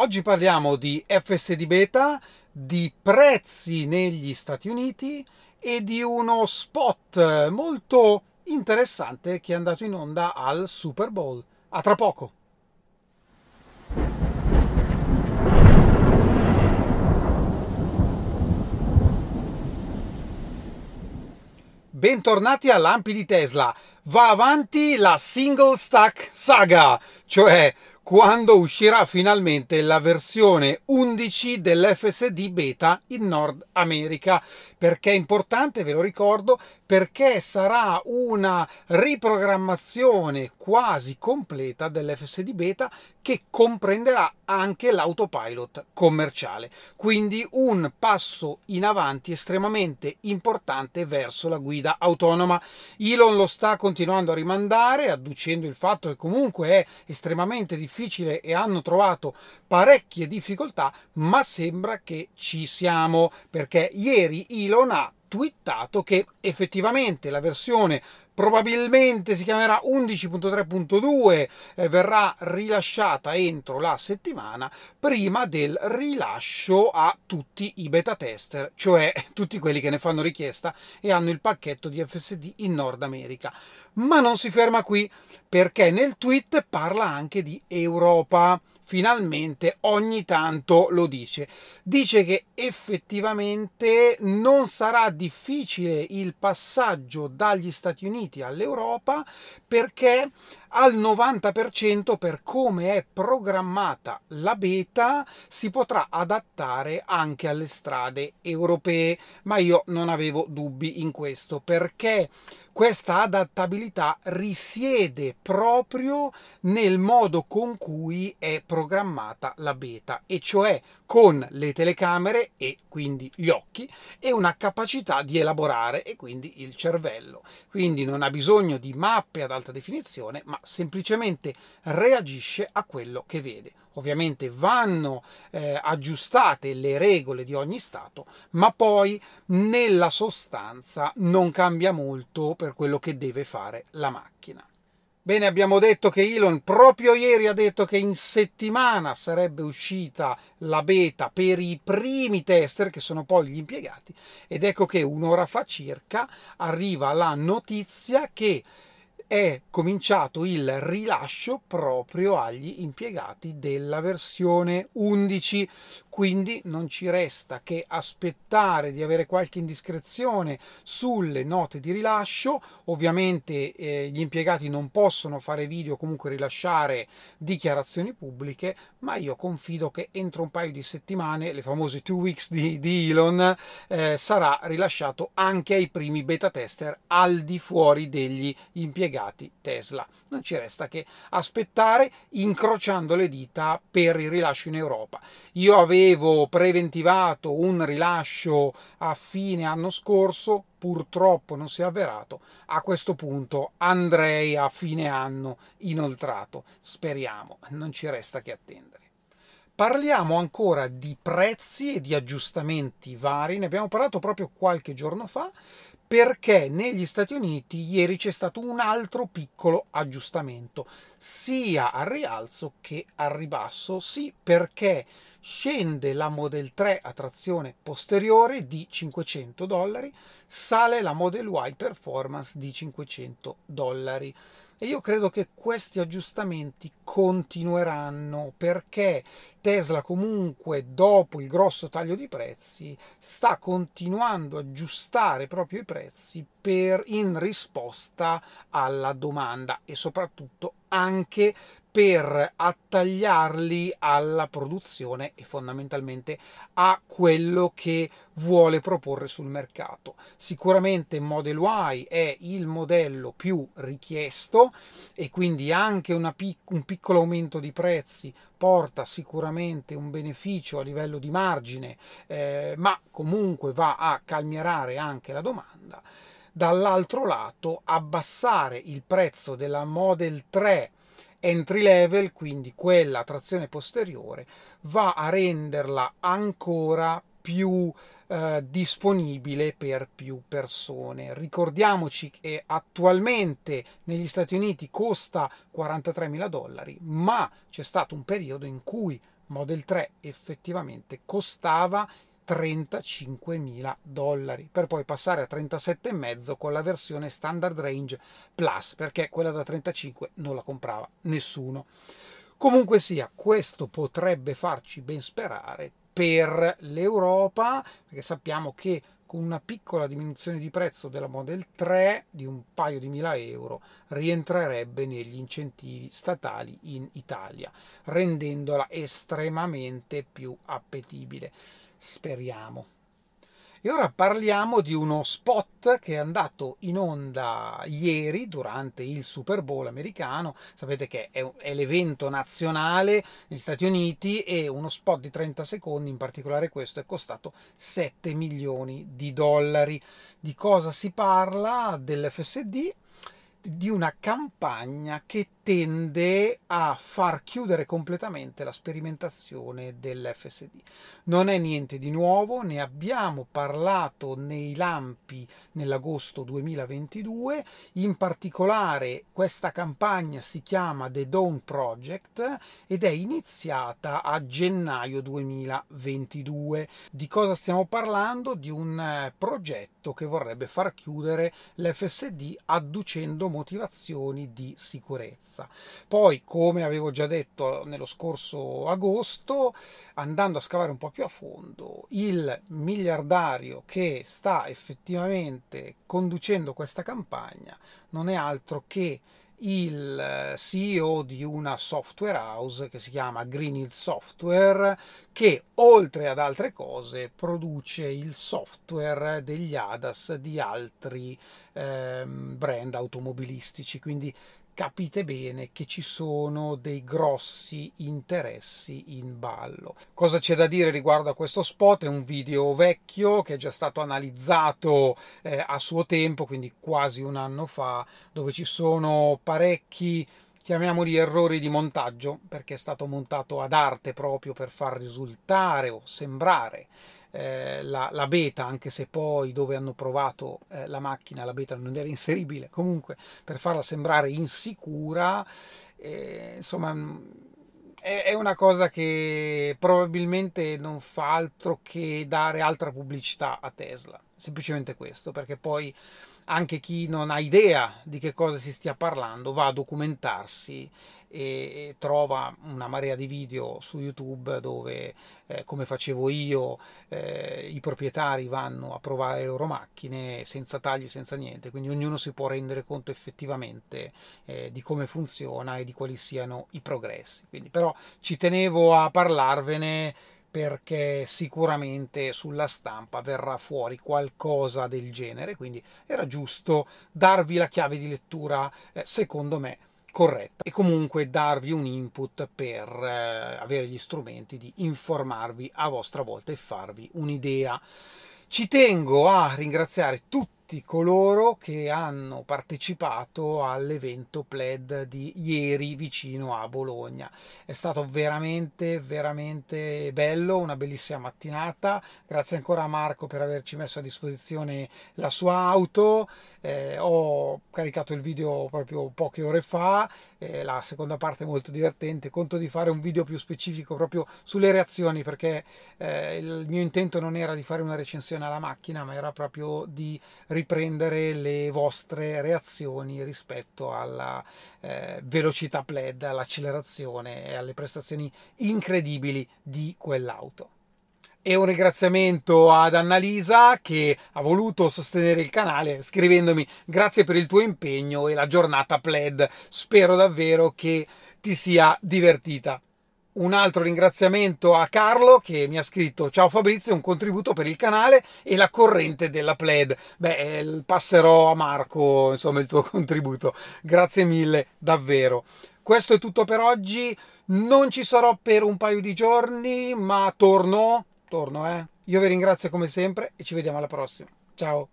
Oggi parliamo di FSD beta, di prezzi negli Stati Uniti e di uno spot molto interessante che è andato in onda al Super Bowl. A tra poco! Bentornati a Lampi di Tesla. Va avanti la single stack saga, cioè quando uscirà finalmente la versione 11 dell'FSD beta in Nord America. Perché è importante, ve lo ricordo, perché sarà una riprogrammazione quasi completa dell'FSD beta che comprenderà anche l'autopilot commerciale. Quindi un passo in avanti estremamente importante verso la guida autonoma. Elon lo sta continuando a rimandare, adducendo il fatto che comunque è estremamente difficile e hanno trovato parecchie difficoltà, ma sembra che ci siamo perché ieri Elon ha twittato che effettivamente la versione probabilmente si chiamerà 11.3.2, eh, verrà rilasciata entro la settimana prima del rilascio a tutti i beta tester, cioè tutti quelli che ne fanno richiesta e hanno il pacchetto di FSD in Nord America. Ma non si ferma qui perché nel tweet parla anche di Europa finalmente ogni tanto lo dice. Dice che effettivamente non sarà difficile il passaggio dagli Stati Uniti all'Europa perché al 90% per come è programmata la beta si potrà adattare anche alle strade europee, ma io non avevo dubbi in questo perché questa adattabilità risiede proprio nel modo con cui è programmata la beta, e cioè con le telecamere e quindi gli occhi e una capacità di elaborare e quindi il cervello. Quindi non ha bisogno di mappe ad alta definizione, ma semplicemente reagisce a quello che vede. Ovviamente vanno eh, aggiustate le regole di ogni Stato, ma poi nella sostanza non cambia molto per quello che deve fare la macchina. Bene, abbiamo detto che Elon proprio ieri ha detto che in settimana sarebbe uscita la beta per i primi tester, che sono poi gli impiegati, ed ecco che un'ora fa circa arriva la notizia che è cominciato il rilascio proprio agli impiegati della versione 11 quindi non ci resta che aspettare di avere qualche indiscrezione sulle note di rilascio. Ovviamente eh, gli impiegati non possono fare video o comunque rilasciare dichiarazioni pubbliche ma io confido che entro un paio di settimane le famose two weeks di, di Elon eh, sarà rilasciato anche ai primi beta tester al di fuori degli impiegati impiegati Tesla. Non ci resta che aspettare incrociando le dita per il rilascio in Europa. Io avevo preventivato un rilascio a fine anno scorso, purtroppo non si è avverato. A questo punto andrei a fine anno inoltrato. Speriamo, non ci resta che attendere. Parliamo ancora di prezzi e di aggiustamenti vari, ne abbiamo parlato proprio qualche giorno fa perché negli Stati Uniti ieri c'è stato un altro piccolo aggiustamento, sia al rialzo che al ribasso, sì perché scende la Model 3 a trazione posteriore di 500 dollari, sale la Model Y Performance di 500 dollari. E io credo che questi aggiustamenti continueranno perché Tesla comunque dopo il grosso taglio di prezzi sta continuando a aggiustare proprio i prezzi per, in risposta alla domanda e soprattutto anche per attagliarli alla produzione e fondamentalmente a quello che vuole proporre sul mercato. Sicuramente Model Y è il modello più richiesto e quindi anche pic- un piccolo aumento di prezzi porta sicuramente un beneficio a livello di margine, eh, ma comunque va a calmierare anche la domanda. Dall'altro lato, abbassare il prezzo della Model 3 entry level, quindi quella trazione posteriore, va a renderla ancora più eh, disponibile per più persone. Ricordiamoci che attualmente negli Stati Uniti costa 43 mila dollari, ma c'è stato un periodo in cui Model 3 effettivamente costava 35.000 dollari per poi passare a 37,5 con la versione standard range plus perché quella da 35 non la comprava nessuno. Comunque sia questo potrebbe farci ben sperare per l'Europa perché sappiamo che con una piccola diminuzione di prezzo della Model 3 di un paio di mila euro rientrerebbe negli incentivi statali in Italia rendendola estremamente più appetibile Speriamo. E ora parliamo di uno spot che è andato in onda ieri durante il Super Bowl americano. Sapete che è, l'evento nazionale negli Stati Uniti e uno spot di 30 secondi, in particolare questo, è costato 7 milioni di dollari. Di cosa si parla? Dell'FSD di una campagna che tende a far chiudere completamente la sperimentazione dell'FSD. Non è niente di nuovo, ne abbiamo parlato nei lampi nell'agosto 2022, in particolare questa campagna si chiama The Dawn Project ed è iniziata a gennaio 2022. Di cosa stiamo parlando? Di un eh, progetto che vorrebbe far chiudere l'FSD adducendo motivazioni di sicurezza. Poi, come avevo già detto nello scorso agosto, andando a scavare un po' più a fondo, il miliardario che sta effettivamente conducendo questa campagna non è altro che il CEO di una software house che si chiama Green Hill Software che oltre ad altre cose produce il software degli ADAS di altri eh, brand automobilistici. Quindi capite bene che ci sono dei grossi interessi in ballo. Cosa c'è da dire riguardo a questo spot? È un video vecchio che è già stato analizzato eh, a suo tempo, quindi quasi un anno fa, dove ci sono parecchi chiamiamoli errori di montaggio, perché è stato montato ad arte proprio per far risultare o sembrare eh, la, la, beta, anche se poi dove hanno provato eh, la macchina la beta non era inseribile, comunque per farla sembrare insicura, eh, insomma è, è una cosa che probabilmente non fa altro che dare altra pubblicità a Tesla, semplicemente questo, perché poi anche chi non ha idea di che cosa si stia parlando va a documentarsi e, trova una marea di video su YouTube dove, eh, come facevo io, eh, i proprietari vanno a provare le loro macchine senza tagli, senza niente, quindi ognuno si può rendere conto effettivamente eh, di come funziona e di quali siano i progressi. Quindi, però ci tenevo a parlarvene perché sicuramente sulla stampa verrà fuori qualcosa del genere, quindi era giusto darvi la chiave di lettura, eh, secondo me, corretta e comunque darvi un input per eh, avere gli strumenti di informarvi a vostra volta e farvi un'idea. Ci tengo a ringraziare tutti tutti coloro che hanno partecipato all'evento PLED di ieri vicino a Bologna. È stato veramente, veramente bello, una bellissima mattinata. Grazie ancora a Marco per averci messo a disposizione la sua auto. Eh, ho caricato il video proprio poche ore fa, eh, la seconda parte è molto divertente. Conto di fare un video più specifico proprio sulle reazioni perché eh, il mio intento non era di fare una recensione alla macchina, ma era proprio di riprendere le vostre reazioni rispetto alla eh, velocità pled, all'accelerazione e alle prestazioni incredibili di quell'auto. E un ringraziamento ad Annalisa che ha voluto sostenere il canale scrivendomi grazie per il tuo impegno e la giornata pled. Spero davvero che ti sia divertita un altro ringraziamento a Carlo che mi ha scritto ciao Fabrizio un contributo per il canale e la corrente della pled. Beh eh, passerò a Marco insomma il tuo contributo. Grazie mille davvero. Questo è tutto per oggi. Non ci sarò per un paio di giorni ma torno torno eh. Io vi ringrazio come sempre e ci vediamo alla prossima. Ciao